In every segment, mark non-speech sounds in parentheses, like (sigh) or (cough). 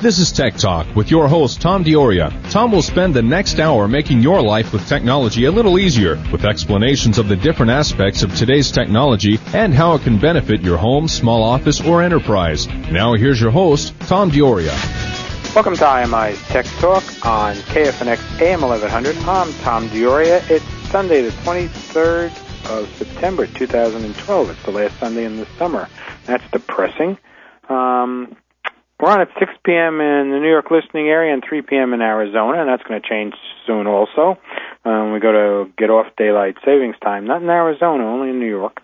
This is Tech Talk with your host, Tom Dioria. Tom will spend the next hour making your life with technology a little easier with explanations of the different aspects of today's technology and how it can benefit your home, small office, or enterprise. Now here's your host, Tom Dioria. Welcome to IMI's Tech Talk on KFNX AM 1100. I'm Tom Dioria. It's Sunday, the 23rd of September 2012. It's the last Sunday in the summer. That's depressing. Um, we're on at 6 p.m. in the New York listening area and 3 p.m. in Arizona, and that's going to change soon also. Um, we go to get off daylight savings time, not in Arizona, only in New York.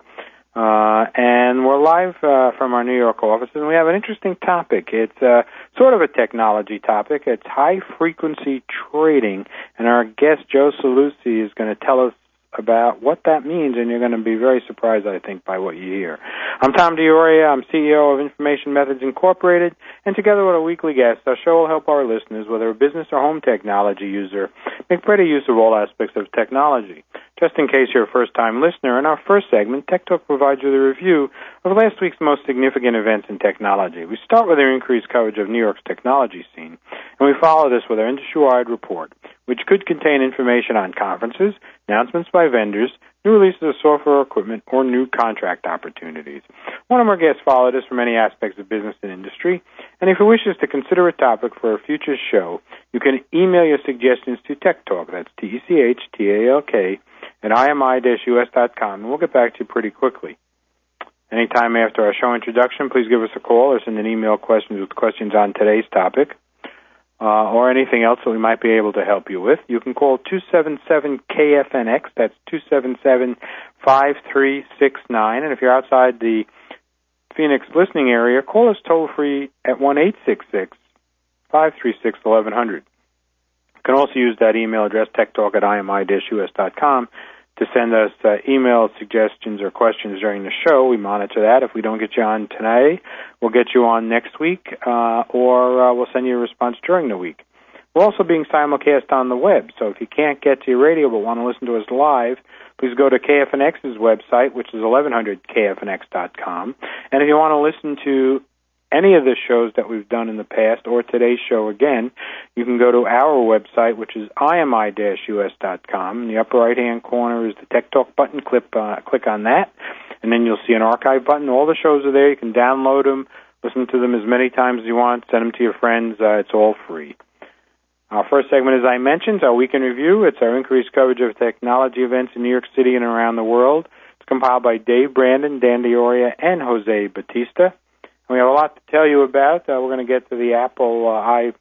Uh, and we're live uh, from our New York offices, and we have an interesting topic. It's uh, sort of a technology topic. It's high frequency trading, and our guest Joe Saluzzi is going to tell us about what that means, and you're going to be very surprised, I think, by what you hear. I'm Tom Dioria. I'm CEO of Information Methods Incorporated, and together with a weekly guest, our show will help our listeners, whether a business or home technology user, make better use of all aspects of technology. Just in case you're a first-time listener, in our first segment, Tech Talk provides you the review of last week's most significant events in technology. We start with our increased coverage of New York's technology scene, and we follow this with our industry-wide report, which could contain information on conferences, announcements by vendors, new releases of software equipment, or new contract opportunities. One of our guests followed us from many aspects of business and industry, and if you wishes to consider a topic for a future show, you can email your suggestions to Tech Talk, that's T-E-C-H-T-A-L-K, at imi-us.com, and we'll get back to you pretty quickly. Anytime after our show introduction, please give us a call or send an email questions with questions on today's topic uh, or anything else that we might be able to help you with, you can call 277-KFNX. That's 277-5369. And if you're outside the Phoenix listening area, call us toll free at 1-866-536-1100. You can also use that email address, techtalk at imi-us.com, to send us uh, email suggestions or questions during the show. We monitor that. If we don't get you on today, we'll get you on next week, uh, or uh, we'll send you a response during the week. We're also being simulcast on the web, so if you can't get to your radio but want to listen to us live, please go to KFNX's website, which is 1100kfnx.com. And if you want to listen to any of the shows that we've done in the past or today's show again, you can go to our website, which is imi-us.com. In the upper right-hand corner is the Tech Talk button. Click, uh, click on that, and then you'll see an archive button. All the shows are there. You can download them, listen to them as many times as you want, send them to your friends. Uh, it's all free. Our first segment, as I mentioned, is our weekend review. It's our increased coverage of technology events in New York City and around the world. It's compiled by Dave Brandon, Dan Dioria, and Jose Batista. We have a lot to tell you about. Uh, we're going to get to the Apple uh, i.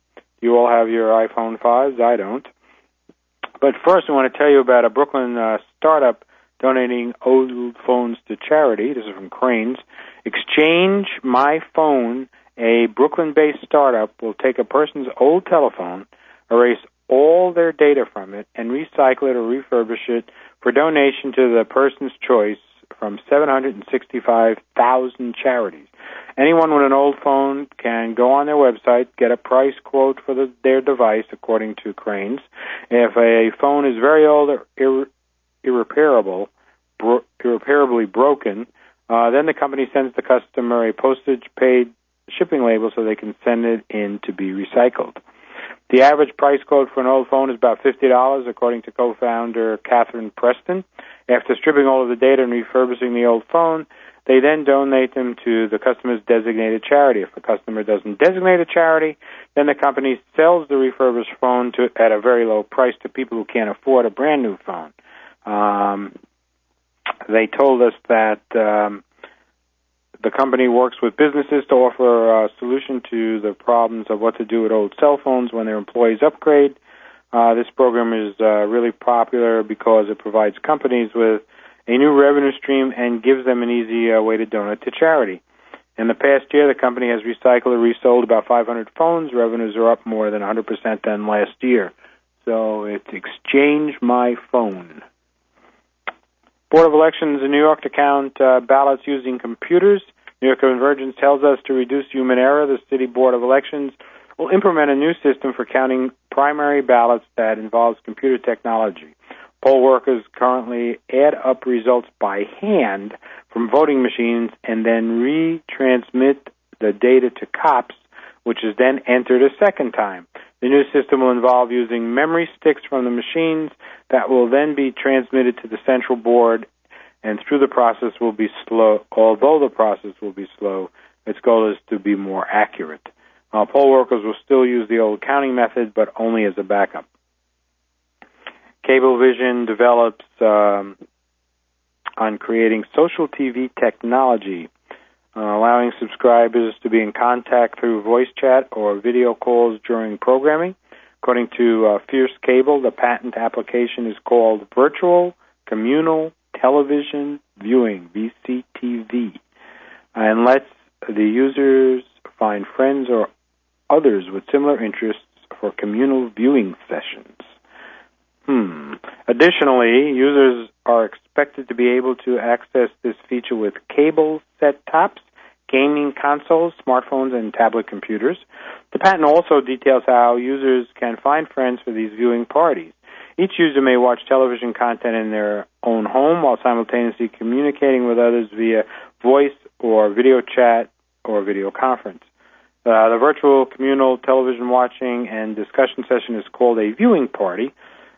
You all have your iPhone 5s. I don't. But first, I want to tell you about a Brooklyn uh, startup donating old phones to charity. This is from Crain's. Exchange My Phone, a Brooklyn-based startup, will take a person's old telephone, erase all their data from it, and recycle it or refurbish it for donation to the person's choice from 765,000 charities. Anyone with an old phone can go on their website, get a price quote for the, their device according to Crain's. If a phone is very old or ir- irreparable, bro- irreparably broken, uh, then the company sends the customer a postage paid shipping label so they can send it in to be recycled. The average price quote for an old phone is about $50, according to co-founder Catherine Preston. After stripping all of the data and refurbishing the old phone, they then donate them to the customer's designated charity. If the customer doesn't designate a charity, then the company sells the refurbished phone to at a very low price to people who can't afford a brand new phone. Um, they told us that um, the company works with businesses to offer a solution to the problems of what to do with old cell phones when their employees upgrade. Uh, this program is uh, really popular because it provides companies with a new revenue stream and gives them an easy uh, way to donate to charity. In the past year, the company has recycled or resold about 500 phones. Revenues are up more than 100% than last year. So it's Exchange My Phone. Board of Elections in New York to count uh, ballots using computers. New York Convergence tells us to reduce human error. The City Board of Elections will implement a new system for counting primary ballots that involves computer technology. Poll workers currently add up results by hand from voting machines and then retransmit the data to cops which is then entered a second time. The new system will involve using memory sticks from the machines that will then be transmitted to the central board, and through the process will be slow. Although the process will be slow, its goal is to be more accurate. Uh, poll workers will still use the old counting method, but only as a backup. Cablevision develops um, on creating social TV technology, uh, allowing subscribers to be in contact through voice chat or video calls during programming. According to uh, Fierce Cable, the patent application is called Virtual Communal Television Viewing (VCTV) and lets the users find friends or others with similar interests for communal viewing sessions. Hmm. Additionally, users are expected to be able to access this feature with cable set tops, gaming consoles, smartphones, and tablet computers. The patent also details how users can find friends for these viewing parties. Each user may watch television content in their own home while simultaneously communicating with others via voice or video chat or video conference. Uh, the virtual communal television watching and discussion session is called a viewing party.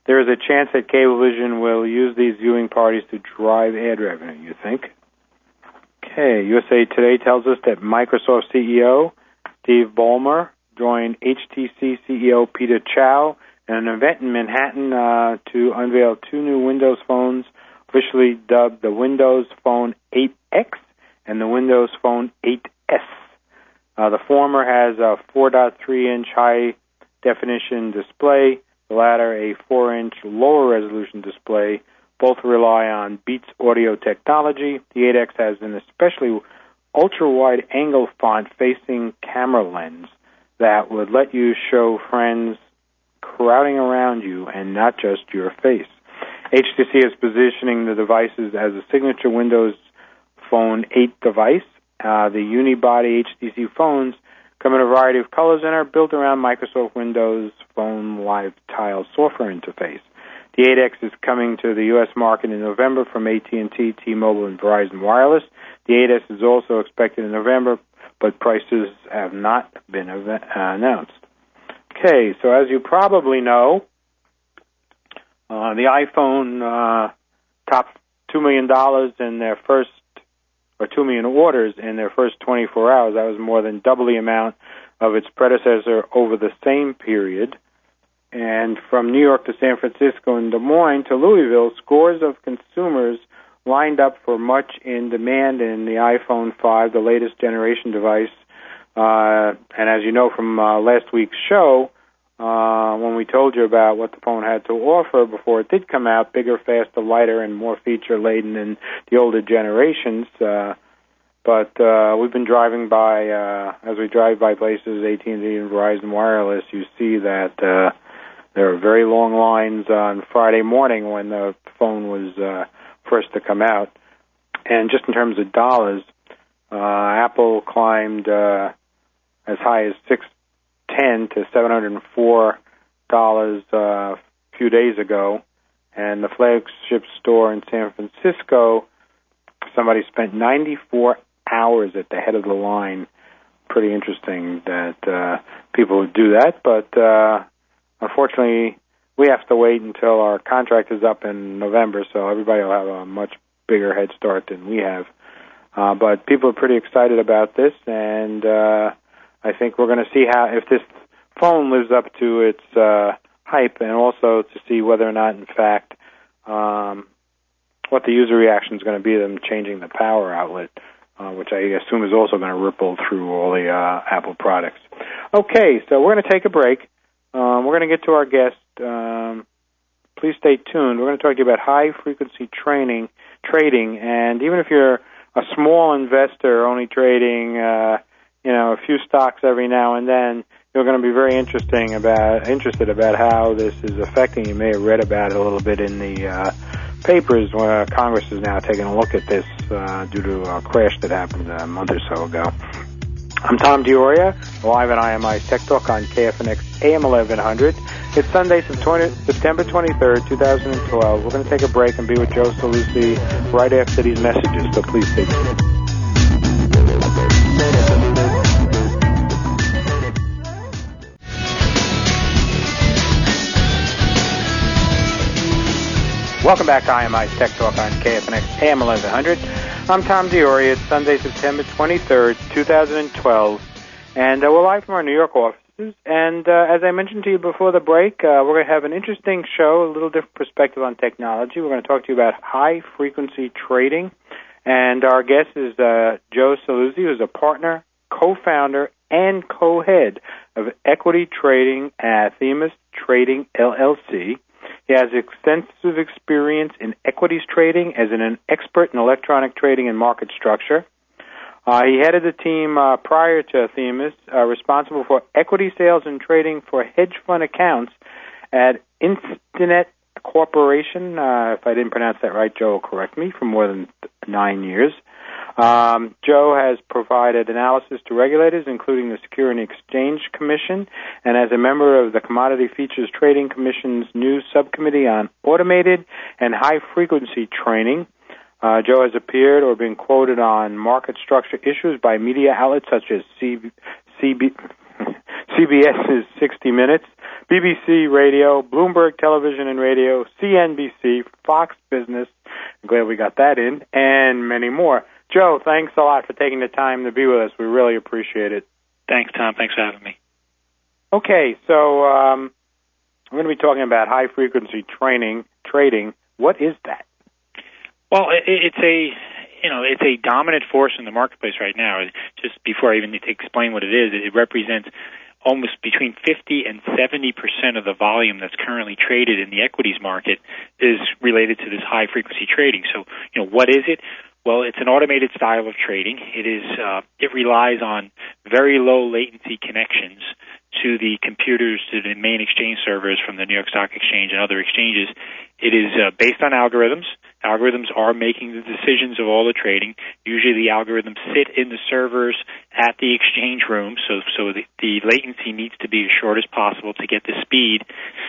There is a chance that Cablevision will use these viewing parties to drive ad revenue, you think? Okay, USA Today tells us that Microsoft CEO Steve Ballmer joined HTC CEO Peter Chou at an event in Manhattan uh, to unveil two new Windows phones, officially dubbed the Windows Phone 8X and the Windows Phone 8S. Uh, the former has a 4.3 inch high definition display, the latter a 4 inch lower resolution display. Both rely on Beats audio technology. The 8X has an especially ultra wide angle font facing camera lens that would let you show friends crowding around you and not just your face. HTC is positioning the devices as a signature Windows Phone 8 device uh, the unibody HTC phones come in a variety of colors and are built around Microsoft Windows Phone Live Tile software interface. The 8X is coming to the U.S. market in November from AT&T, T-Mobile, and Verizon Wireless. The 8S is also expected in November, but prices have not been uh, announced. Okay, so as you probably know, uh, the iPhone uh, topped $2 million in their first or 2 million orders in their first 24 hours. That was more than double the amount of its predecessor over the same period. And from New York to San Francisco and Des Moines to Louisville, scores of consumers lined up for much in demand in the iPhone 5, the latest generation device. Uh, and as you know from uh, last week's show, uh, told you about what the phone had to offer before it did come out, bigger, faster, lighter, and more feature laden than the older generations. Uh, but uh, we've been driving by, uh, as we drive by places, AT&T and Verizon Wireless, you see that uh, there are very long lines on Friday morning when the phone was uh, first to come out. And just in terms of dollars, uh, Apple climbed uh, as high as six ten to seven hundred and four dollars uh, a few days ago, and the flagship store in San Francisco, somebody spent ninety four hours at the head of the line. Pretty interesting that uh, people would do that, but uh, unfortunately, we have to wait until our contract is up in November, so everybody will have a much bigger head start than we have. Uh, but people are pretty excited about this, and uh, I think we're going to see how if this phone lives up to its uh, hype, and also to see whether or not, in fact, um, what the user reaction is going to be. Them changing the power outlet, uh, which I assume is also going to ripple through all the uh, Apple products. Okay, so we're going to take a break. Um, we're going to get to our guest. Um, please stay tuned. We're going to talk to you about high frequency training, trading, and even if you're a small investor only trading uh, you know a few stocks every now and then, you're going to be very interesting about interested about how this is affecting. You may have read about it a little bit in the uh, papers where Congress is now taking a look at this uh, due to a crash that happened a month or so ago. I'm Tom Dioria, live at IMI Tech Talk on KFNX AM 1100. It's Sunday, September 23rd, 2012. We're going to take a break and be with Joe Saluzzi right after these messages, so please stay tuned. Welcome back to IMI's Tech Talk on KFNX AM 1100. I'm Tom Dioria. It's Sunday, September 23rd, 2012, and uh, we're live from our New York offices. And uh, as I mentioned to you before the break, uh, we're going to have an interesting show, a little different perspective on technology. We're going to talk to you about high frequency trading. And our guest is uh, Joe Saluzzi, who's a partner, co-founder, and co-head of equity trading at Themis Trading LLC. He has extensive experience in equities trading as an expert in electronic trading and market structure. Uh, he headed the team uh, prior to Themis, uh, responsible for equity sales and trading for hedge fund accounts at Instinet Corporation. Uh, if I didn't pronounce that right, Joe will correct me. For more than nine years. Um, Joe has provided analysis to regulators, including the Security and Exchange Commission, and as a member of the Commodity Futures Trading Commission's new subcommittee on automated and high frequency trading. Uh, Joe has appeared or been quoted on market structure issues by media outlets such as CB, CB, CBS's 60 Minutes, BBC Radio, Bloomberg Television and Radio, CNBC, Fox Business. I'm glad we got that in, and many more. Joe, thanks a lot for taking the time to be with us. We really appreciate it. Thanks, Tom. Thanks for having me. Okay, so um, I'm going to be talking about high frequency training trading. What is that? Well, it's a you know it's a dominant force in the marketplace right now. Just before I even need to explain what it is, it represents almost between 50 and 70 percent of the volume that's currently traded in the equities market is related to this high frequency trading. So, you know, what is it? Well, it's an automated style of trading. It is uh, it relies on very low latency connections to the computers to the main exchange servers from the New York Stock Exchange and other exchanges. It is uh, based on algorithms. Algorithms are making the decisions of all the trading. Usually, the algorithms sit in the servers at the exchange room, so so the, the latency needs to be as short as possible to get the speed.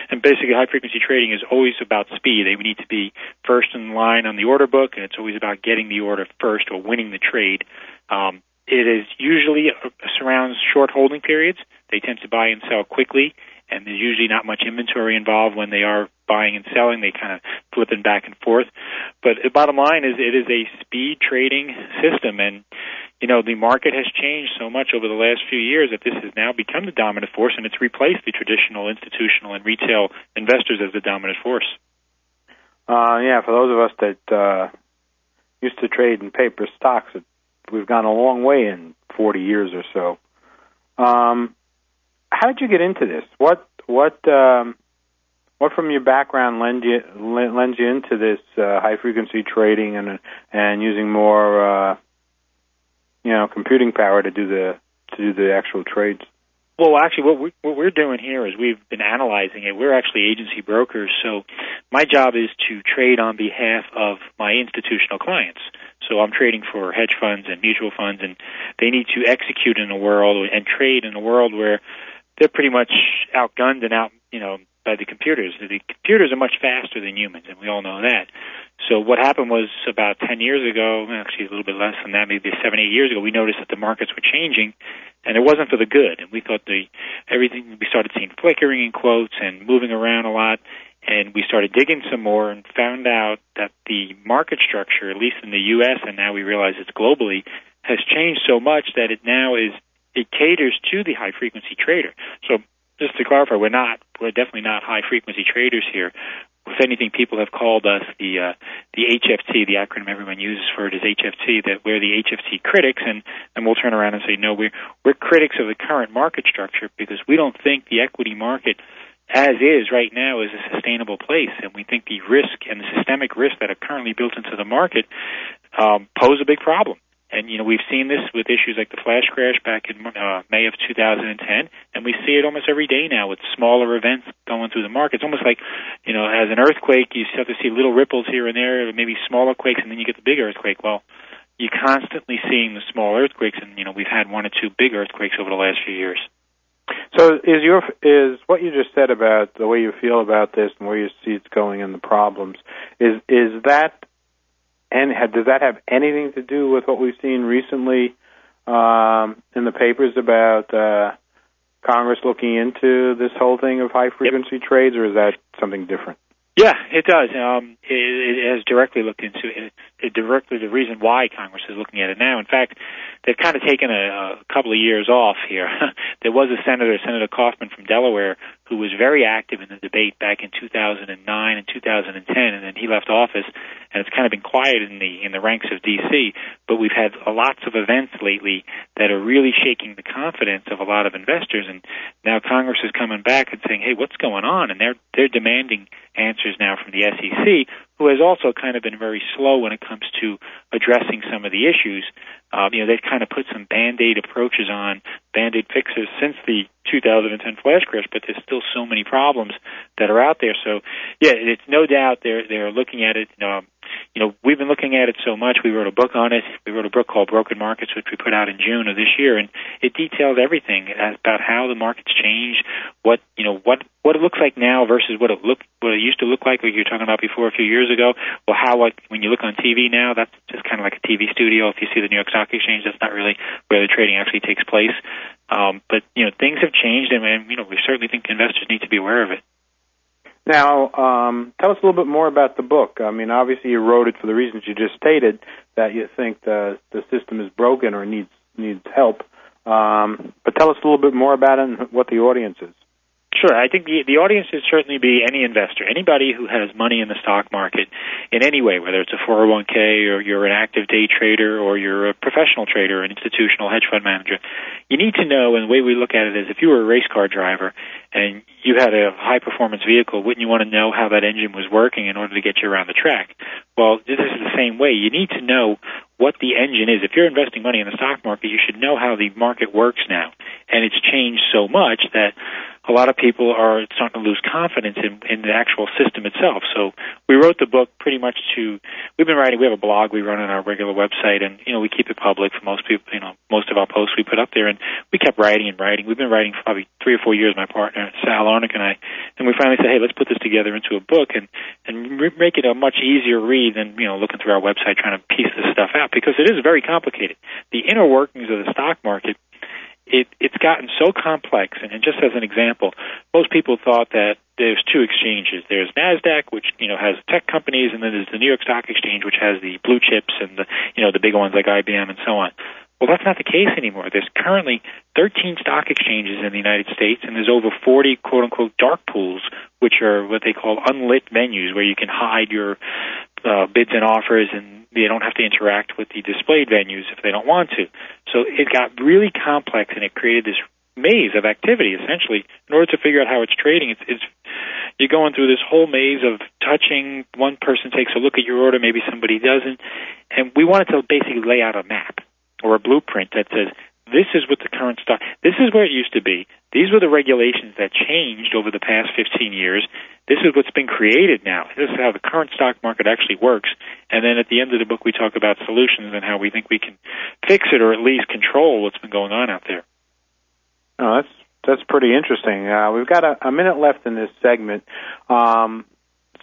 And basically, high frequency trading is always about speed. They need to be first in line on the order book, and it's always about getting the order first or winning the trade. Um, it is usually uh, surrounds short holding periods. They tend to buy and sell quickly, and there's usually not much inventory involved when they are buying and selling. They kind of flipping back and forth. But the bottom line is it is a speed trading system, and you know the market has changed so much over the last few years that this has now become the dominant force, and it's replaced the traditional institutional and retail investors as the dominant force. Uh, yeah, for those of us that uh, used to trade in paper stocks, we've gone a long way in 40 years or so. Um, how did you get into this? What what um, what from your background lends you lends you into this uh, high frequency trading and and using more uh, you know computing power to do the to do the actual trades? Well, actually, what, we, what we're doing here is we've been analyzing it. We're actually agency brokers, so my job is to trade on behalf of my institutional clients. So I'm trading for hedge funds and mutual funds, and they need to execute in a world and trade in a world where they're pretty much outgunned and out, you know, by the computers. The computers are much faster than humans, and we all know that. So what happened was about 10 years ago, actually a little bit less than that, maybe seven, eight years ago, we noticed that the markets were changing, and it wasn't for the good. And we thought the everything we started seeing flickering in quotes and moving around a lot, and we started digging some more and found out that the market structure, at least in the U.S. and now we realize it's globally, has changed so much that it now is it caters to the high frequency trader. So just to clarify, we're not we're definitely not high frequency traders here. If anything, people have called us the uh, the HFT, the acronym everyone uses for it is HFT. That we're the HFT critics, and and we'll turn around and say no, we're we're critics of the current market structure because we don't think the equity market as is right now is a sustainable place, and we think the risk and the systemic risk that are currently built into the market um, pose a big problem. And you know we've seen this with issues like the flash crash back in uh, May of 2010, and we see it almost every day now with smaller events going through the market. It's almost like you know, as an earthquake, you start to see little ripples here and there, maybe smaller quakes, and then you get the big earthquake. Well, you're constantly seeing the small earthquakes, and you know we've had one or two big earthquakes over the last few years. So is your is what you just said about the way you feel about this and where you see it's going and the problems is is that and does that have anything to do with what we've seen recently um, in the papers about uh, Congress looking into this whole thing of high frequency yep. trades, or is that something different? Yeah, it does. Um, it, it has directly looked into it. it. Directly the reason why Congress is looking at it now. In fact, they've kind of taken a, a couple of years off here. (laughs) there was a senator, Senator Kaufman from Delaware, who was very active in the debate back in 2009 and 2010, and then he left office, and it's kind of been quiet in the in the ranks of D.C. But we've had lots of events lately that are really shaking the confidence of a lot of investors, and now Congress is coming back and saying, "Hey, what's going on?" And they're they're demanding answers now from the SEC, who has also kind of been very slow when it comes to addressing some of the issues. Um, you know, they've kind of put some band-aid approaches on, band-aid fixes since the 2010 flash crash, but there's still so many problems that are out there. So, yeah, it's no doubt they're they're looking at it. Um, you know, we've been looking at it so much. We wrote a book on it. We wrote a book called Broken Markets, which we put out in June of this year, and it details everything about how the markets change, what you know, what what it looks like now versus what it looked what it used to look like, like you were talking about before a few years ago. Well, how like when you look on TV now, that's just kind of like a TV studio. If you see the New York Stock Exchange, that's not really where the trading actually takes place. Um, but you know, things have changed, and, and you know, we certainly think investors need to be aware of it. Now, um, tell us a little bit more about the book. I mean, obviously you wrote it for the reasons you just stated that you think the the system is broken or needs needs help. Um, but tell us a little bit more about it and what the audience is. Sure. I think the, the audience should certainly be any investor, anybody who has money in the stock market in any way, whether it's a 401k or you're an active day trader or you're a professional trader, an institutional hedge fund manager. You need to know, and the way we look at it is if you were a race car driver and you had a high performance vehicle, wouldn't you want to know how that engine was working in order to get you around the track? Well, this is the same way. You need to know what the engine is. If you're investing money in the stock market, you should know how the market works now. And it's changed so much that a lot of people are starting to lose confidence in, in the actual system itself. So we wrote the book pretty much to. We've been writing. We have a blog we run on our regular website, and you know we keep it public for most people. You know most of our posts we put up there, and we kept writing and writing. We've been writing for probably three or four years. My partner Sal Arnuk and I, and we finally said, hey, let's put this together into a book and and make it a much easier read than you know looking through our website trying to piece this stuff out because it is very complicated. The inner workings of the stock market it, it's gotten so complex. And just as an example, most people thought that there's two exchanges. There's Nasdaq, which you know has tech companies, and then there's the New York Stock Exchange, which has the blue chips and the you know the big ones like IBM and so on. Well, that's not the case anymore. There's currently 13 stock exchanges in the United States, and there's over 40 quote unquote dark pools, which are what they call unlit venues, where you can hide your uh, bids and offers and they don't have to interact with the displayed venues if they don't want to. So it got really complex and it created this maze of activity essentially. In order to figure out how it's trading it's, it's you're going through this whole maze of touching. One person takes a look at your order maybe somebody doesn't. And we wanted to basically lay out a map or a blueprint that says this is what the current stock this is where it used to be these were the regulations that changed over the past 15 years. This is what's been created now. This is how the current stock market actually works. And then at the end of the book, we talk about solutions and how we think we can fix it or at least control what's been going on out there. Oh, that's that's pretty interesting. Uh, we've got a, a minute left in this segment. Um,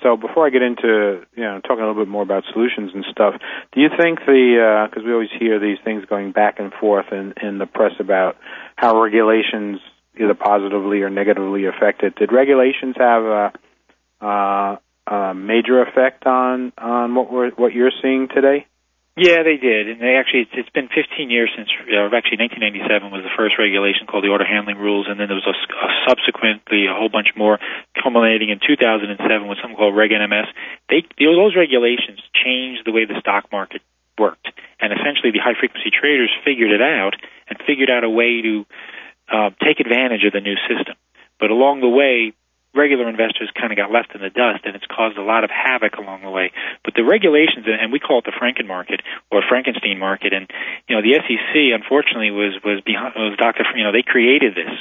so before I get into you know talking a little bit more about solutions and stuff, do you think the because uh, we always hear these things going back and forth in in the press about how regulations either positively or negatively affected. Did regulations have a, a, a major effect on on what we're what you're seeing today? Yeah, they did, and they actually it's, it's been 15 years since uh, actually 1997 was the first regulation called the order handling rules, and then there was a, a subsequently a whole bunch more, culminating in 2007 with something called Reg NMS. They those regulations changed the way the stock market worked, and essentially the high frequency traders figured it out and figured out a way to uh, take advantage of the new system. But along the way, regular investors kind of got left in the dust, and it's caused a lot of havoc along the way. But the regulations, and we call it the Franken market or Frankenstein market, and you know the SEC unfortunately was was behind was Dr. You know they created this.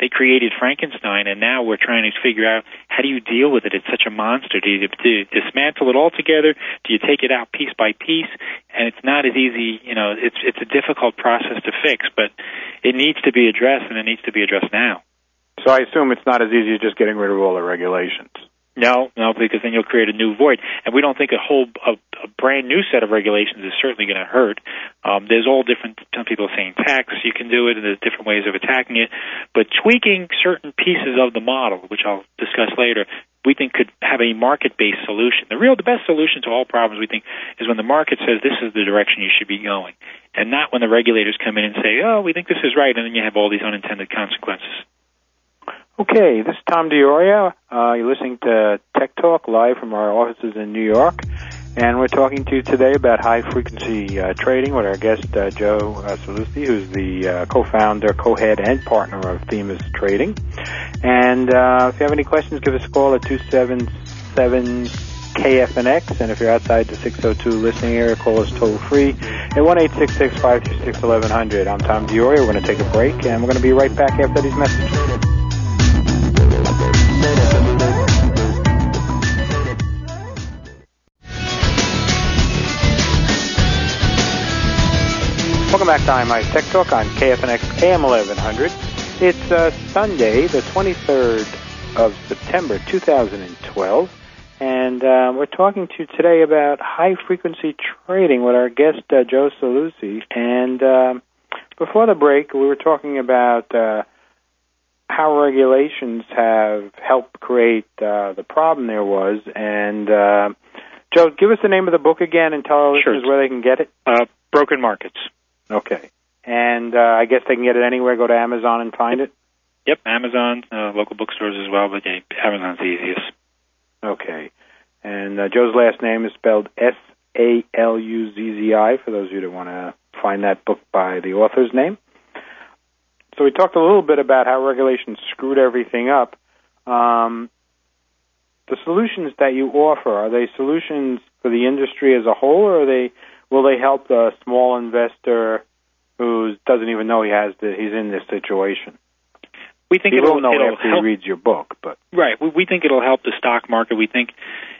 They created Frankenstein, and now we're trying to figure out how do you deal with it. It's such a monster. Do you, do you dismantle it altogether? Do you take it out piece by piece? And it's not as easy. You know, it's it's a difficult process to fix, but it needs to be addressed, and it needs to be addressed now. So I assume it's not as easy as just getting rid of all the regulations. No, no, because then you'll create a new void, and we don't think a whole a, a brand new set of regulations is certainly going to hurt. Um, there's all different. Some people are saying tax you can do it, and there's different ways of attacking it. But tweaking certain pieces of the model, which I'll discuss later, we think could have a market-based solution. The real, the best solution to all problems, we think, is when the market says this is the direction you should be going, and not when the regulators come in and say, oh, we think this is right, and then you have all these unintended consequences. Okay, this is Tom DiOria. Uh, you're listening to Tech Talk live from our offices in New York, and we're talking to you today about high frequency uh, trading with our guest uh, Joe uh, Saluzzi, who's the uh, co-founder, co-head, and partner of Themis Trading. And uh, if you have any questions, give us a call at two seven seven KFNX, and if you're outside the 602 listening area, call us toll free at one eight six six five two six eleven hundred. I'm Tom DiOria. We're going to take a break, and we're going to be right back after these messages. Welcome back to IMI's Tech Talk on KFNX AM 1100. It's uh, Sunday, the 23rd of September 2012, and uh, we're talking to you today about high frequency trading with our guest uh, Joe Saluzzi. And uh, before the break, we were talking about uh, how regulations have helped create uh, the problem there was. And uh, Joe, give us the name of the book again and tell our Sure. listeners where they can get it. Uh, broken markets. Okay. And uh, I guess they can get it anywhere. Go to Amazon and find it. Yep, Amazon, uh, local bookstores as well, but yeah, Amazon's the easiest. Okay. And uh, Joe's last name is spelled S A L U Z Z I. For those of you that want to find that book by the author's name. So we talked a little bit about how regulations screwed everything up. Um, the solutions that you offer are they solutions for the industry as a whole, or are they will they help the small investor who doesn't even know he has the, he's in this situation? We think He it'll, will know it'll after help. he reads your book, but Right. We, we think it'll help the stock market. We think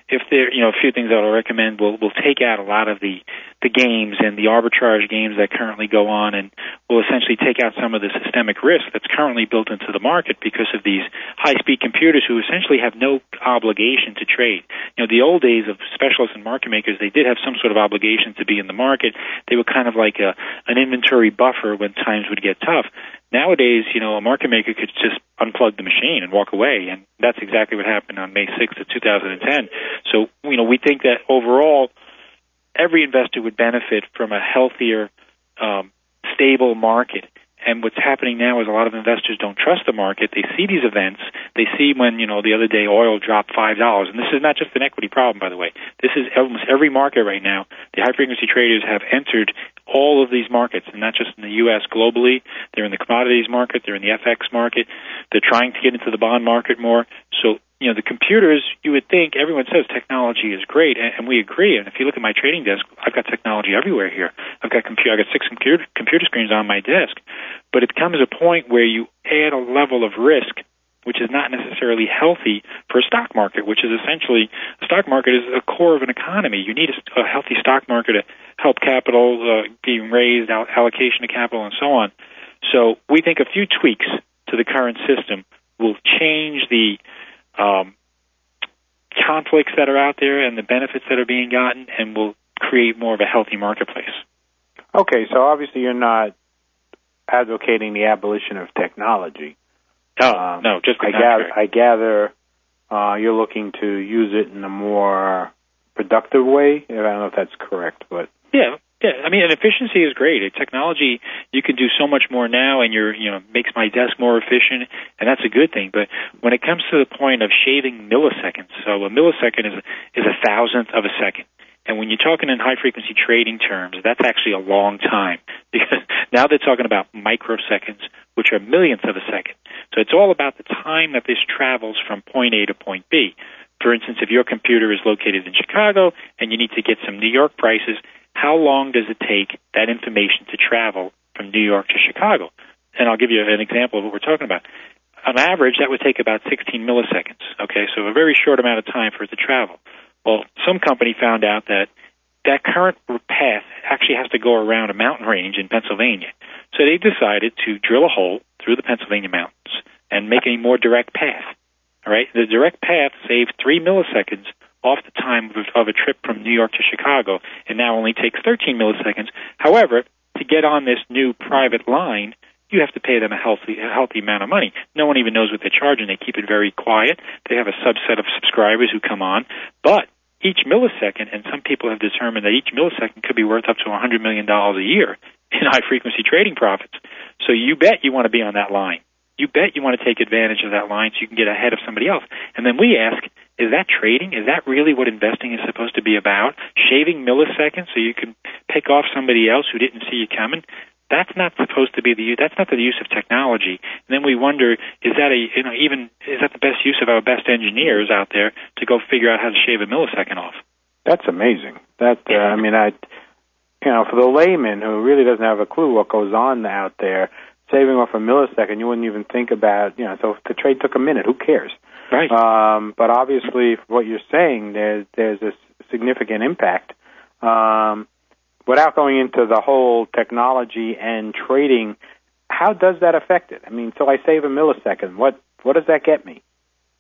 if there, you know, a few things that I'll recommend will will take out a lot of the the games and the arbitrage games that currently go on, and we'll essentially take out some of the systemic risk that's currently built into the market because of these high speed computers who essentially have no obligation to trade. You know, the old days of specialists and market makers, they did have some sort of obligation to be in the market. They were kind of like a an inventory buffer when times would get tough. Nowadays, you know, a market maker could just unplug the machine and walk away, and that's exactly what happened on May 6th of 2010. So, you know, we think that overall, every investor would benefit from a healthier, um, stable market. And what's happening now is a lot of investors don't trust the market. They see these events. They see when, you know, the other day oil dropped $5. And this is not just an equity problem, by the way. This is almost every market right now. The high frequency traders have entered all of these markets, and not just in the U.S. globally. They're in the commodities market. They're in the FX market. They're trying to get into the bond market more. So, you know, the computers, you would think everyone says technology is great, and, and we agree. And if you look at my trading desk, I've got technology everywhere here. I've got computer, I've got six computer computer screens on my desk. But it comes a point where you add a level of risk which is not necessarily healthy for a stock market, which is essentially a stock market is a core of an economy. You need a, a healthy stock market to help capital uh, being raised, al- allocation of capital, and so on. So we think a few tweaks to the current system will change the um, conflicts that are out there and the benefits that are being gotten, and will create more of a healthy marketplace. Okay, so obviously you're not advocating the abolition of technology. No, Um, no, just I gather, I gather uh, you're looking to use it in a more productive way. I don't know if that's correct, but Yeah, yeah. I mean, and efficiency is great. Technology, you can do so much more now, and you're, you know, makes my desk more efficient, and that's a good thing. But when it comes to the point of shaving milliseconds, so a millisecond is is a thousandth of a second. And when you're talking in high frequency trading terms, that's actually a long time (laughs) because now they're talking about microseconds, which are millionths of a second. So it's all about the time that this travels from point A to point B. For instance, if your computer is located in Chicago and you need to get some New York prices, how long does it take that information to travel from New York to Chicago? And I'll give you an example of what we're talking about. On average, that would take about 16 milliseconds. Okay, so a very short amount of time for it to travel. Well, some company found out that that current path actually has to go around a mountain range in Pennsylvania. So they decided to drill a hole through the Pennsylvania mountains and make a more direct path. All right, the direct path saved three milliseconds off the time of, a trip from New York to Chicago, and now only takes 13 milliseconds. However, to get on this new private line, you have to pay them a healthy, a healthy amount of money. No one even knows what they're charging. They keep it very quiet. They have a subset of subscribers who come on, but each millisecond, and some people have determined that each millisecond could be worth up to $100 million a year in high frequency trading profits. So you bet you want to be on that line. You bet you want to take advantage of that line so you can get ahead of somebody else. And then we ask, is that trading? Is that really what investing is supposed to be about? Shaving milliseconds so you can pick off somebody else who didn't see you coming? That's not supposed to be the use. that's not the use of technology. And then we wonder, is that a you know even is that the best use of our best engineers out there to go figure out how to shave a millisecond off? That's amazing. That uh, I mean, I you know, for the layman who really doesn't have a clue what goes on out there, saving off a millisecond, you wouldn't even think about. You know, so if the trade took a minute, who cares? Right. Um, but obviously, what you're saying, there's there's a significant impact. Um, without going into the whole technology and trading, how does that affect it? I mean, so I save a millisecond. What what does that get me?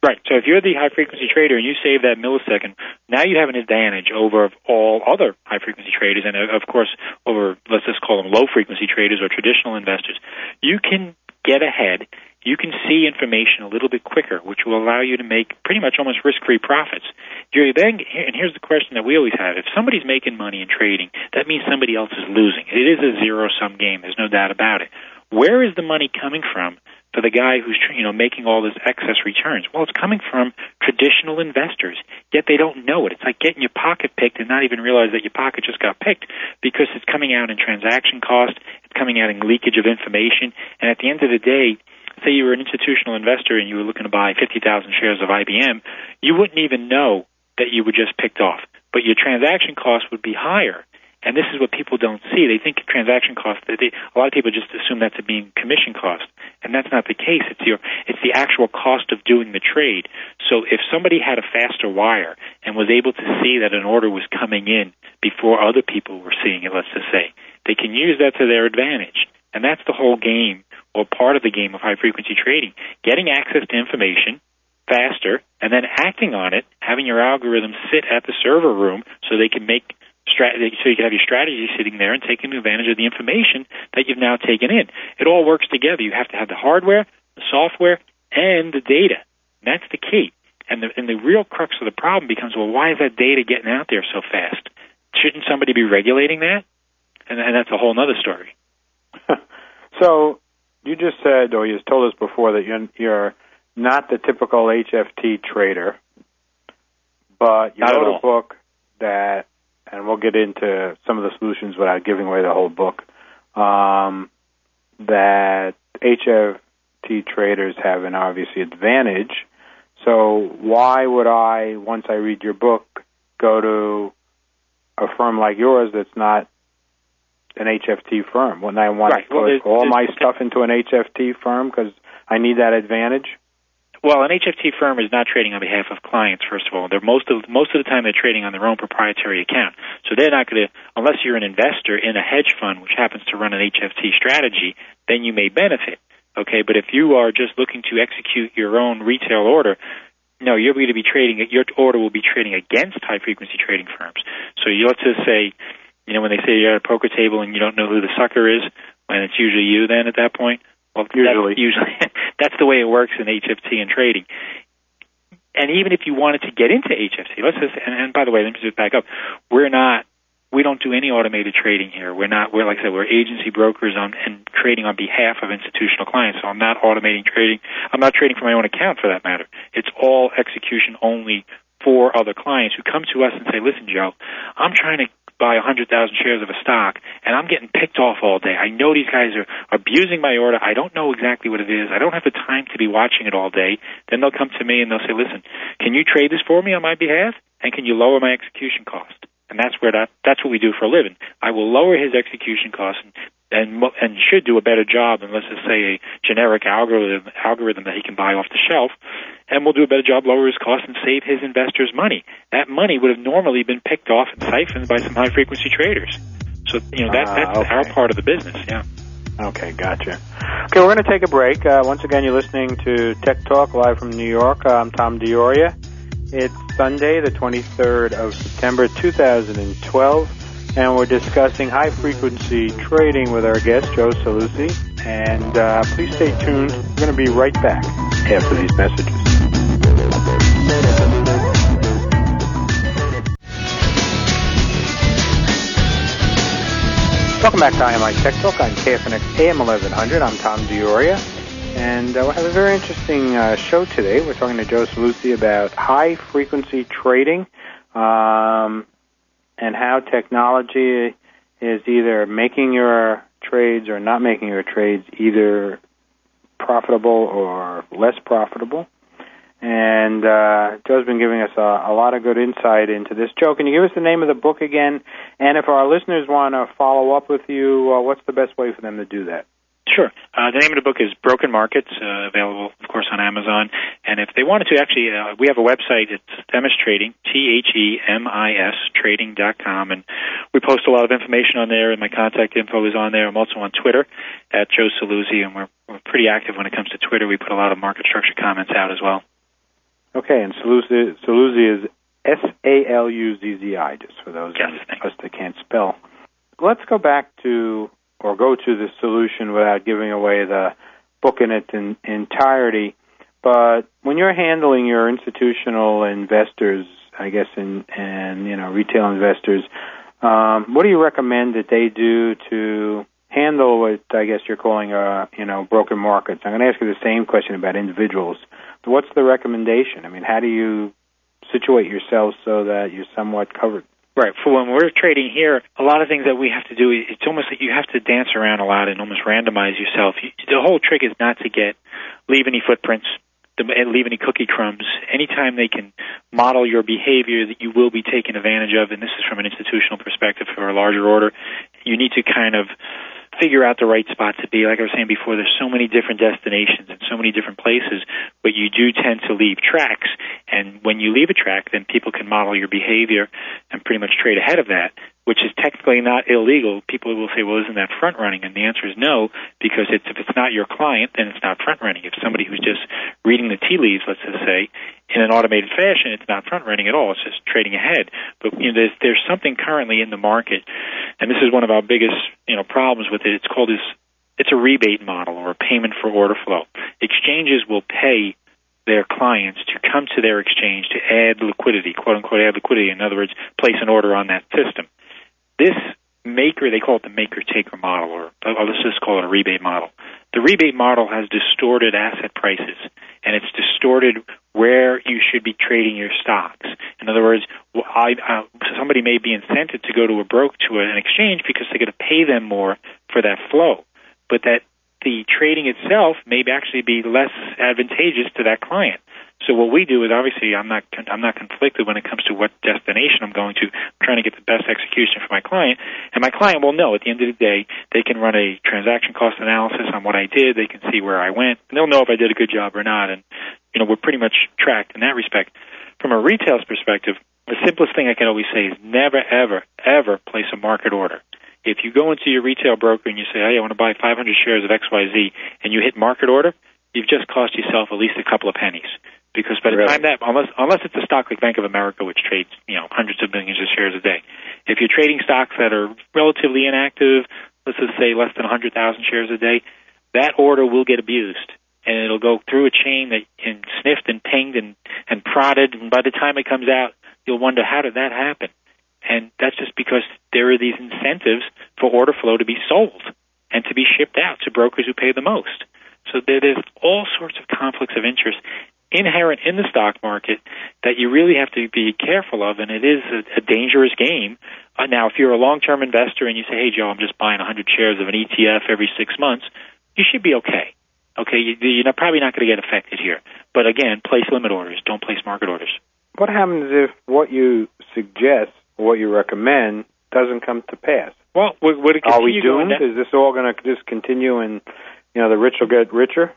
Right. So if you're the high frequency trader and you save that millisecond, now you have an advantage over all other high frequency traders and uh, of course over let's just call them low frequency traders or traditional investors. You can get ahead. You can see information a little bit quicker, which will allow you to make pretty much almost risk-free profits. You're then, and here's the question that we always have: If somebody's making money in trading, that means somebody else is losing. It is a zero-sum game. There's no doubt about it. Where is the money coming from for the guy who's you know making all this excess returns? Well, it's coming from traditional investors. Yet they don't know it. It's like getting your pocket picked and not even realize that your pocket just got picked because it's coming out in transaction cost. It's coming out in leakage of information. And at the end of the day, say you were an institutional investor and you were looking to buy 50,000 shares of IBM, you wouldn't even know that you were just picked off. But your transaction cost would be higher. And this is what people don't see. They think transaction cost. They, a lot of people just assume that's a being commission cost, and that's not the case. It's your it's the actual cost of doing the trade. So if somebody had a faster wire and was able to see that an order was coming in before other people were seeing it, let's just say, they can use that to their advantage. And that's the whole game or part of the game of high frequency trading. Getting access to information faster and then acting on it, having your algorithm sit at the server room so they can make strategy, so you can have your strategy sitting there and taking advantage of the information that you've now taken in. It all works together. You have to have the hardware, the software, and the data. And that's the key. And the, and the real crux of the problem becomes, well, why is that data getting out there so fast? Shouldn't somebody be regulating that? And, and that's a whole other story. (laughs) so you just said, or you told us before, that you're, you're not the typical HFT trader, but you not wrote a book that and we'll get into some of the solutions without giving away the whole book. Um, that HFT traders have an obviously advantage. So why would I, once I read your book, go to a firm like yours that's not an HFT firm? Wouldn't I want right. to put well, all my stuff into an HFT firm because I need that advantage? Well, an HFT firm is not trading on behalf of clients. First of all, they're most of most of the time they're trading on their own proprietary account. So they're not going to, unless you're an investor in a hedge fund which happens to run an HFT strategy, then you may benefit. Okay, but if you are just looking to execute your own retail order, no, you're going to be trading. Your order will be trading against high frequency trading firms. So you, let's just say, you know, when they say you're at a poker table and you don't know who the sucker is, and it's usually you then at that point. Well, usually, that's usually (laughs) that's the way it works in HFT and trading. And even if you wanted to get into HFT, let's just and, and by the way, let me just back up. We're not we don't do any automated trading here. We're not we're like I said, we're agency brokers on and trading on behalf of institutional clients. So I'm not automating trading. I'm not trading for my own account for that matter. It's all execution only for other clients who come to us and say, "Listen, Joe, I'm trying to buy 100,000 shares of a stock and I'm getting picked off all day. I know these guys are abusing my order. I don't know exactly what it is. I don't have the time to be watching it all day. Then they'll come to me and they'll say, listen, can you trade this for me on my behalf? And can you lower my execution cost? And that's where that, that's what we do for a living. I will lower his execution cost and and and should do a better job than let's just say a generic algorithm algorithm that he can buy off the shelf, and we'll do a better job, lower his costs, and save his investors money. That money would have normally been picked off and siphoned by some high frequency traders. So you know that Ah, that's okay. our part of the business. Yeah. Okay, gotcha. Okay, we're going to take a break. Uh, once again, you're listening to Tech Talk live from New York. I'm Tom Dioria. It's Sunday, the 23rd of September, 2012, and we're discussing high frequency trading with our guest, Joe Saluzzi. And uh, please stay tuned. We're going to be right back after these messages. Welcome back to IMI Tech Talk on KFNX AM 1100. I'm Tom Dioria, and uh, we have a very interesting uh, show today. We're talking to Joe Saluzzi about high frequency trading um, and how technology is either making your trades or not making your trades either profitable or less profitable. And uh, Joe's been giving us a, a lot of good insight into this. Joe, can you give us the name of the book again? And if our listeners want to follow up with you, uh, what's the best way for them to do that? Sure. Uh, the name of the book is Broken Markets, uh, available, of course, on Amazon. And if they wanted to, actually, uh, we have a website. It's Themis Trading, T-H-E-M-I-S, trading.com. And we post a lot of information on there, and my contact info is on there. I'm also on Twitter at Joe Saluzzi, and we're, we're pretty active when it comes to Twitter. We put a lot of market structure comments out as well. Okay, and Saluzzi, Saluzzi is S-A-L-U-Z-Z-I, just for those yes, of us that can't spell. Let's go back to or go to the solution without giving away the book in its in, entirety. But when you're handling your institutional investors, I guess, and and you know retail investors, um, what do you recommend that they do to handle what I guess you're calling a you know broken markets? I'm going to ask you the same question about individuals. What's the recommendation? I mean, how do you situate yourself so that you're somewhat covered? Right. For when we're trading here, a lot of things that we have to do, it's almost like you have to dance around a lot and almost randomize yourself. The whole trick is not to get, leave any footprints, leave any cookie crumbs. Anytime they can model your behavior that you will be taken advantage of, and this is from an institutional perspective for a larger order, you need to kind of figure out the right spot to be. Like I was saying before, there's so many different destinations and so many different places, but you do tend to leave tracks. And when you leave a track, then people can model your behavior and pretty much trade ahead of that which is technically not illegal, people will say, well, isn't that front running? And the answer is no, because it's, if it's not your client, then it's not front running. If somebody who's just reading the tea leaves, let's just say, in an automated fashion, it's not front running at all. It's just trading ahead. But you know, there's there's something currently in the market, and this is one of our biggest you know problems with it. It's called this. It's a rebate model or a payment for order flow. Exchanges will pay their clients to come to their exchange to add liquidity, quote unquote, add liquidity. In other words, place an order on that system. This maker, they call it the maker taker model, or let's just call it a rebate model. The rebate model has distorted asset prices, and it's distorted where you should be trading your stocks. In other words, I, uh, somebody may be incented to go to a broker to an exchange because they're going to pay them more for that flow, but that the trading itself may actually be less advantageous to that client. So what we do is obviously I'm not I'm not conflicted when it comes to what destination I'm going to. I'm trying to get the best execution for my client, and my client will know at the end of the day they can run a transaction cost analysis on what I did. They can see where I went, and they'll know if I did a good job or not. And you know we're pretty much tracked in that respect. From a retail's perspective, the simplest thing I can always say is never, ever, ever place a market order. If you go into your retail broker and you say, "Hey, I want to buy 500 shares of XYZ," and you hit market order, you've just cost yourself at least a couple of pennies because by the really? time that unless unless it's a stock like Bank of America which trades you know hundreds of millions of shares a day, if you're trading stocks that are relatively inactive, let's just say less than 100,000 shares a day, that order will get abused and it'll go through a chain that and sniffed and pinged and and prodded and by the time it comes out, you'll wonder how did that happen. And that's just because there are these incentives for order flow to be sold and to be shipped out to brokers who pay the most. So there's all sorts of conflicts of interest inherent in the stock market that you really have to be careful of, and it is a, a dangerous game. Uh, now, if you're a long-term investor and you say, "Hey, Joe, I'm just buying 100 shares of an ETF every six months," you should be okay. Okay, you, you're probably not going to get affected here. But again, place limit orders. Don't place market orders. What happens if what you suggest, or what you recommend, doesn't come to pass? Well, would, would are we doomed? Is this all going to just continue, and you know the rich will get richer?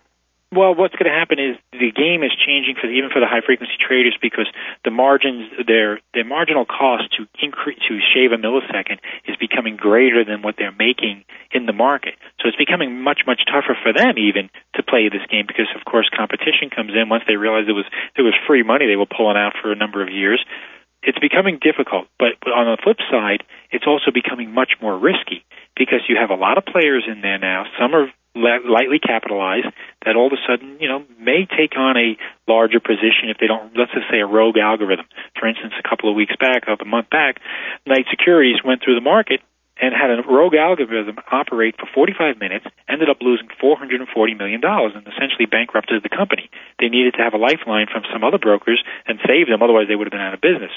Well, what's going to happen is the game is changing for the, even for the high frequency traders because the margins, their their marginal cost to increase to shave a millisecond is becoming greater than what they're making in the market. So it's becoming much much tougher for them even to play this game because of course competition comes in once they realize it was it was free money they were pulling out for a number of years. It's becoming difficult, but on the flip side, it's also becoming much more risky because you have a lot of players in there now. Some are lightly capitalized that all of a sudden, you know, may take on a larger position if they don't, let's just say a rogue algorithm. For instance, a couple of weeks back, about a month back, Knight Securities went through the market and had a rogue algorithm operate for 45 minutes, ended up losing $440 million and essentially bankrupted the company. They needed to have a lifeline from some other brokers and save them, otherwise they would have been out of business.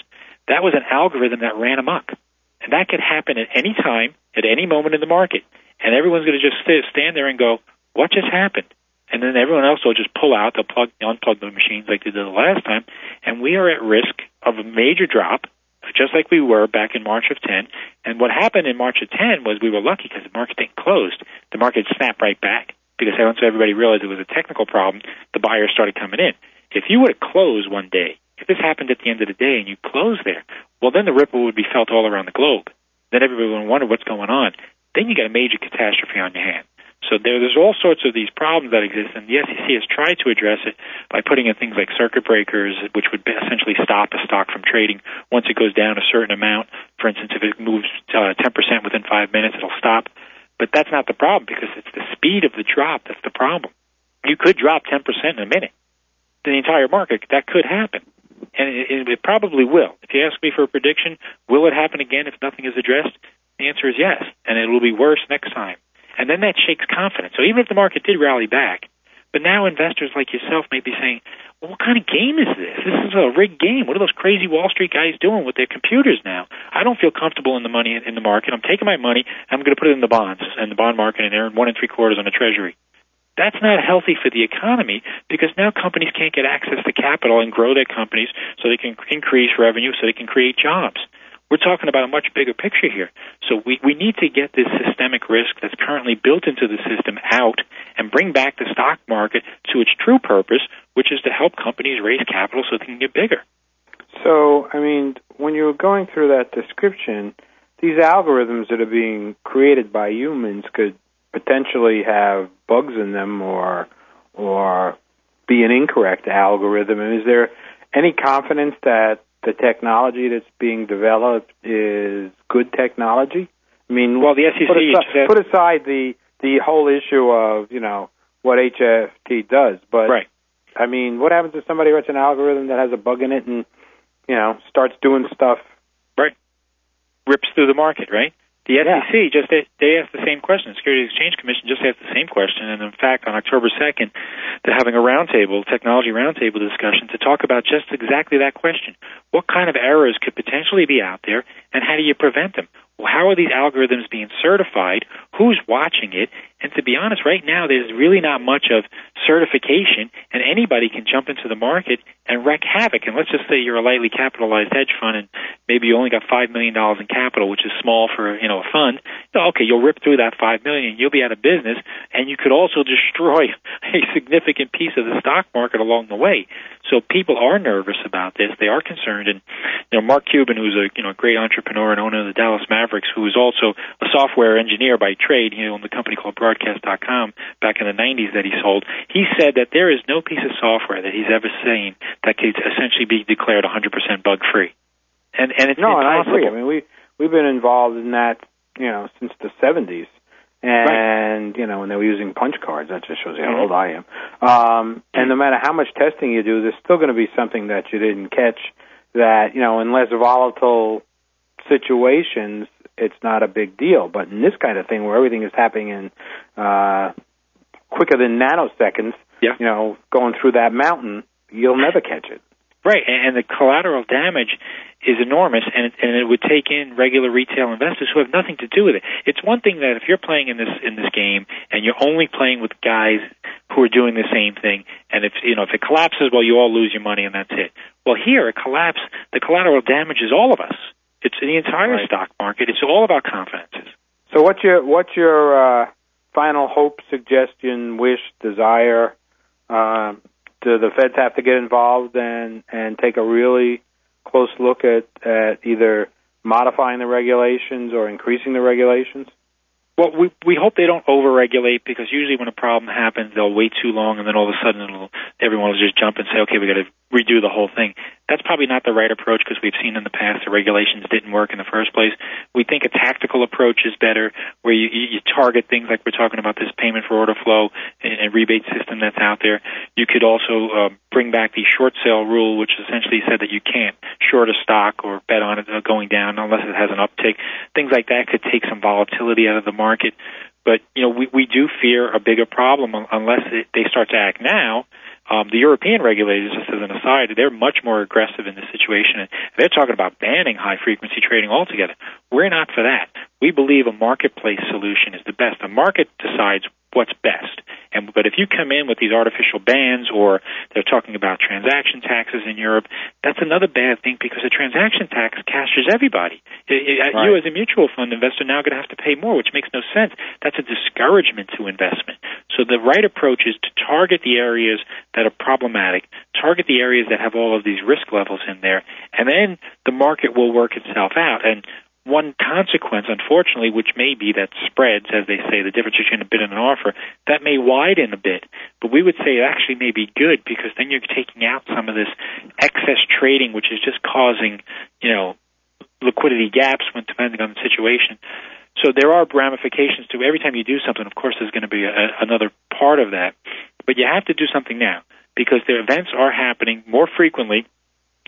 That was an algorithm that ran amok. And that could happen at any time, at any moment in the market. And everyone's going to just stand there and go, what just happened? And then everyone else will just pull out, they'll plug, unplug the machines like they did the last time. And we are at risk of a major drop, just like we were back in March of 10. And what happened in March of 10 was we were lucky because the market didn't close. The market snapped right back because once everybody realized it was a technical problem, the buyers started coming in. If you would have closed one day, if this happened at the end of the day and you closed there, well, then the ripple would be felt all around the globe. Then everybody would wonder what's going on. Then you got a major catastrophe on your hands. So there, there's all sorts of these problems that exist, and the SEC has tried to address it by putting in things like circuit breakers, which would essentially stop a stock from trading once it goes down a certain amount. For instance, if it moves uh, 10% within five minutes, it'll stop. But that's not the problem because it's the speed of the drop that's the problem. You could drop 10% in a minute. The entire market, that could happen. And it, it probably will. If you ask me for a prediction, will it happen again if nothing is addressed? The answer is yes, and it will be worse next time. And then that shakes confidence. So even if the market did rally back, but now investors like yourself may be saying, well, what kind of game is this? This is a rigged game. What are those crazy Wall Street guys doing with their computers now? I don't feel comfortable in the money in the market. I'm taking my money. I'm going to put it in the bonds and the bond market and earn one and three quarters on the Treasury. That's not healthy for the economy because now companies can't get access to capital and grow their companies so they can increase revenue, so they can create jobs. We're talking about a much bigger picture here. So we, we need to get this systemic risk that's currently built into the system out and bring back the stock market to its true purpose, which is to help companies raise capital so they can get bigger. So, I mean, when you're going through that description, these algorithms that are being created by humans could potentially have bugs in them or or be an incorrect algorithm. And is there any confidence that the technology that's being developed is good technology? I mean, well, the SEC put aside, put aside the the whole issue of you know what HFT does, but right. I mean, what happens if somebody writes an algorithm that has a bug in it and you know starts doing stuff? Right, rips through the market, right? The SEC yeah. just they asked the same question. The Securities Exchange Commission just asked the same question, and in fact, on October second, they're having a roundtable, technology roundtable discussion to talk about just exactly that question: What kind of errors could potentially be out there, and how do you prevent them? Well, how are these algorithms being certified? Who's watching it? And to be honest, right now there's really not much of certification, and anybody can jump into the market and wreak havoc. And let's just say you're a lightly capitalized hedge fund, and maybe you only got five million dollars in capital, which is small for you know a fund. Okay, you'll rip through that five million, you'll be out of business, and you could also (laughs) destroy a significant piece of the stock market along the way. So people are nervous about this. They are concerned, and you know Mark Cuban, who's a you know great entrepreneur and owner of the Dallas Mavericks, who is also a software engineer by trade, he owned the company called Broadcast.com back in the 90s that he sold. He said that there is no piece of software that he's ever seen that could essentially be declared 100% bug free. And and it's no, and I agree. I mean, we we've been involved in that, you know, since the 70s and right. you know when they were using punch cards that just shows you how mm-hmm. old i am um and no matter how much testing you do there's still going to be something that you didn't catch that you know in less volatile situations it's not a big deal but in this kind of thing where everything is happening in uh quicker than nanoseconds yeah. you know going through that mountain you'll never catch it Right, and the collateral damage is enormous, and it, and it would take in regular retail investors who have nothing to do with it. It's one thing that if you're playing in this in this game and you're only playing with guys who are doing the same thing, and if you know if it collapses, well, you all lose your money and that's it. Well, here it collapse. The collateral damage is all of us. It's in the entire right. stock market. It's all about confidences. So, what's your what's your uh, final hope, suggestion, wish, desire? Uh, do the feds have to get involved and and take a really close look at at either modifying the regulations or increasing the regulations? Well, we we hope they don't overregulate because usually when a problem happens, they'll wait too long, and then all of a sudden it'll, everyone will just jump and say, "Okay, we got to redo the whole thing." That's probably not the right approach because we've seen in the past the regulations didn't work in the first place. We think a tactical approach is better, where you, you target things like we're talking about this payment for order flow and, and rebate system that's out there. You could also uh, bring back the short sale rule, which essentially said that you can't short a stock or bet on it going down unless it has an uptick. Things like that could take some volatility out of the market. But you know, we we do fear a bigger problem unless it, they start to act now. Um, the European regulators, just as an aside, they're much more aggressive in this situation. And they're talking about banning high frequency trading altogether. We're not for that. We believe a marketplace solution is the best. The market decides what's best. And but if you come in with these artificial bans or they're talking about transaction taxes in Europe, that's another bad thing because a transaction tax captures everybody. Right. You as a mutual fund investor now going to have to pay more, which makes no sense. That's a discouragement to investment. So the right approach is to target the areas that are problematic, target the areas that have all of these risk levels in there, and then the market will work itself out. And one consequence, unfortunately, which may be that spreads, as they say, the difference between a bid and an offer, that may widen a bit. But we would say it actually may be good because then you're taking out some of this excess trading, which is just causing, you know, liquidity gaps when depending on the situation. So there are ramifications to every time you do something. Of course, there's going to be a, another part of that, but you have to do something now because the events are happening more frequently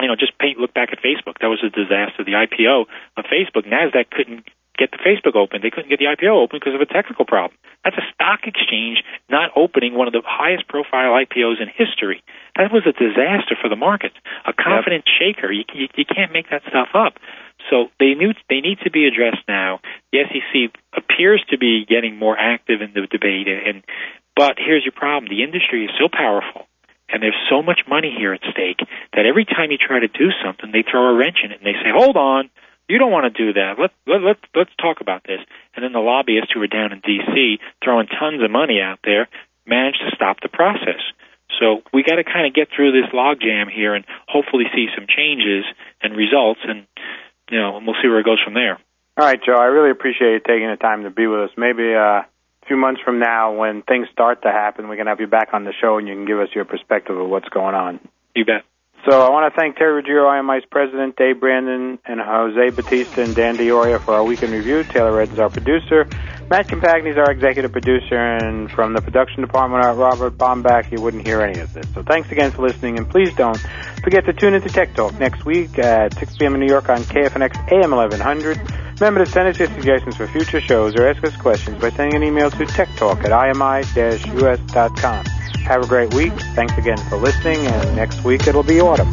you know, just look back at Facebook. That was a disaster. The IPO of Facebook, Nasdaq couldn't get the Facebook open. They couldn't get the IPO open because of a technical problem. That's a stock exchange not opening one of the highest profile IPOs in history. That was a disaster for the markets. A confidence yep. shaker. You, you you can't make that stuff up. So they knew they need to be addressed now. The SEC appears to be getting more active in the debate, and but here's your problem: the industry is so powerful and there's so much money here at stake that every time you try to do something, they throw a wrench in it and they say, "Hold on, you don't want to do that. Let let let let's talk about this." And then the lobbyists who are down in D.C. throwing tons of money out there manage to stop the process. So we got to kind of get through this logjam here and hopefully see some changes and results, and you know, and we'll see where it goes from there. All right, Joe. I really appreciate you taking the time to be with us. Maybe uh, few months from now, when things start to happen, we can have you back on the show and you can give us your perspective of what's going on. You bet. So I want to thank Terry Ruggiero, IMI's president, Dave Brandon, and Jose Batista and Dan D'Auria for our weekend review. Taylor Red is our producer. Matt Compagni is our executive producer, and from the production department, uh, Robert Bombach, you wouldn't hear any of this. So thanks again for listening, and please don't forget to tune into Tech Talk next week at 6 p.m. in New York on KFNX AM 1100. Remember to send us your suggestions for future shows or ask us questions by sending an email to techtalk at imi-us.com. Have a great week. Thanks again for listening, and next week it'll be autumn.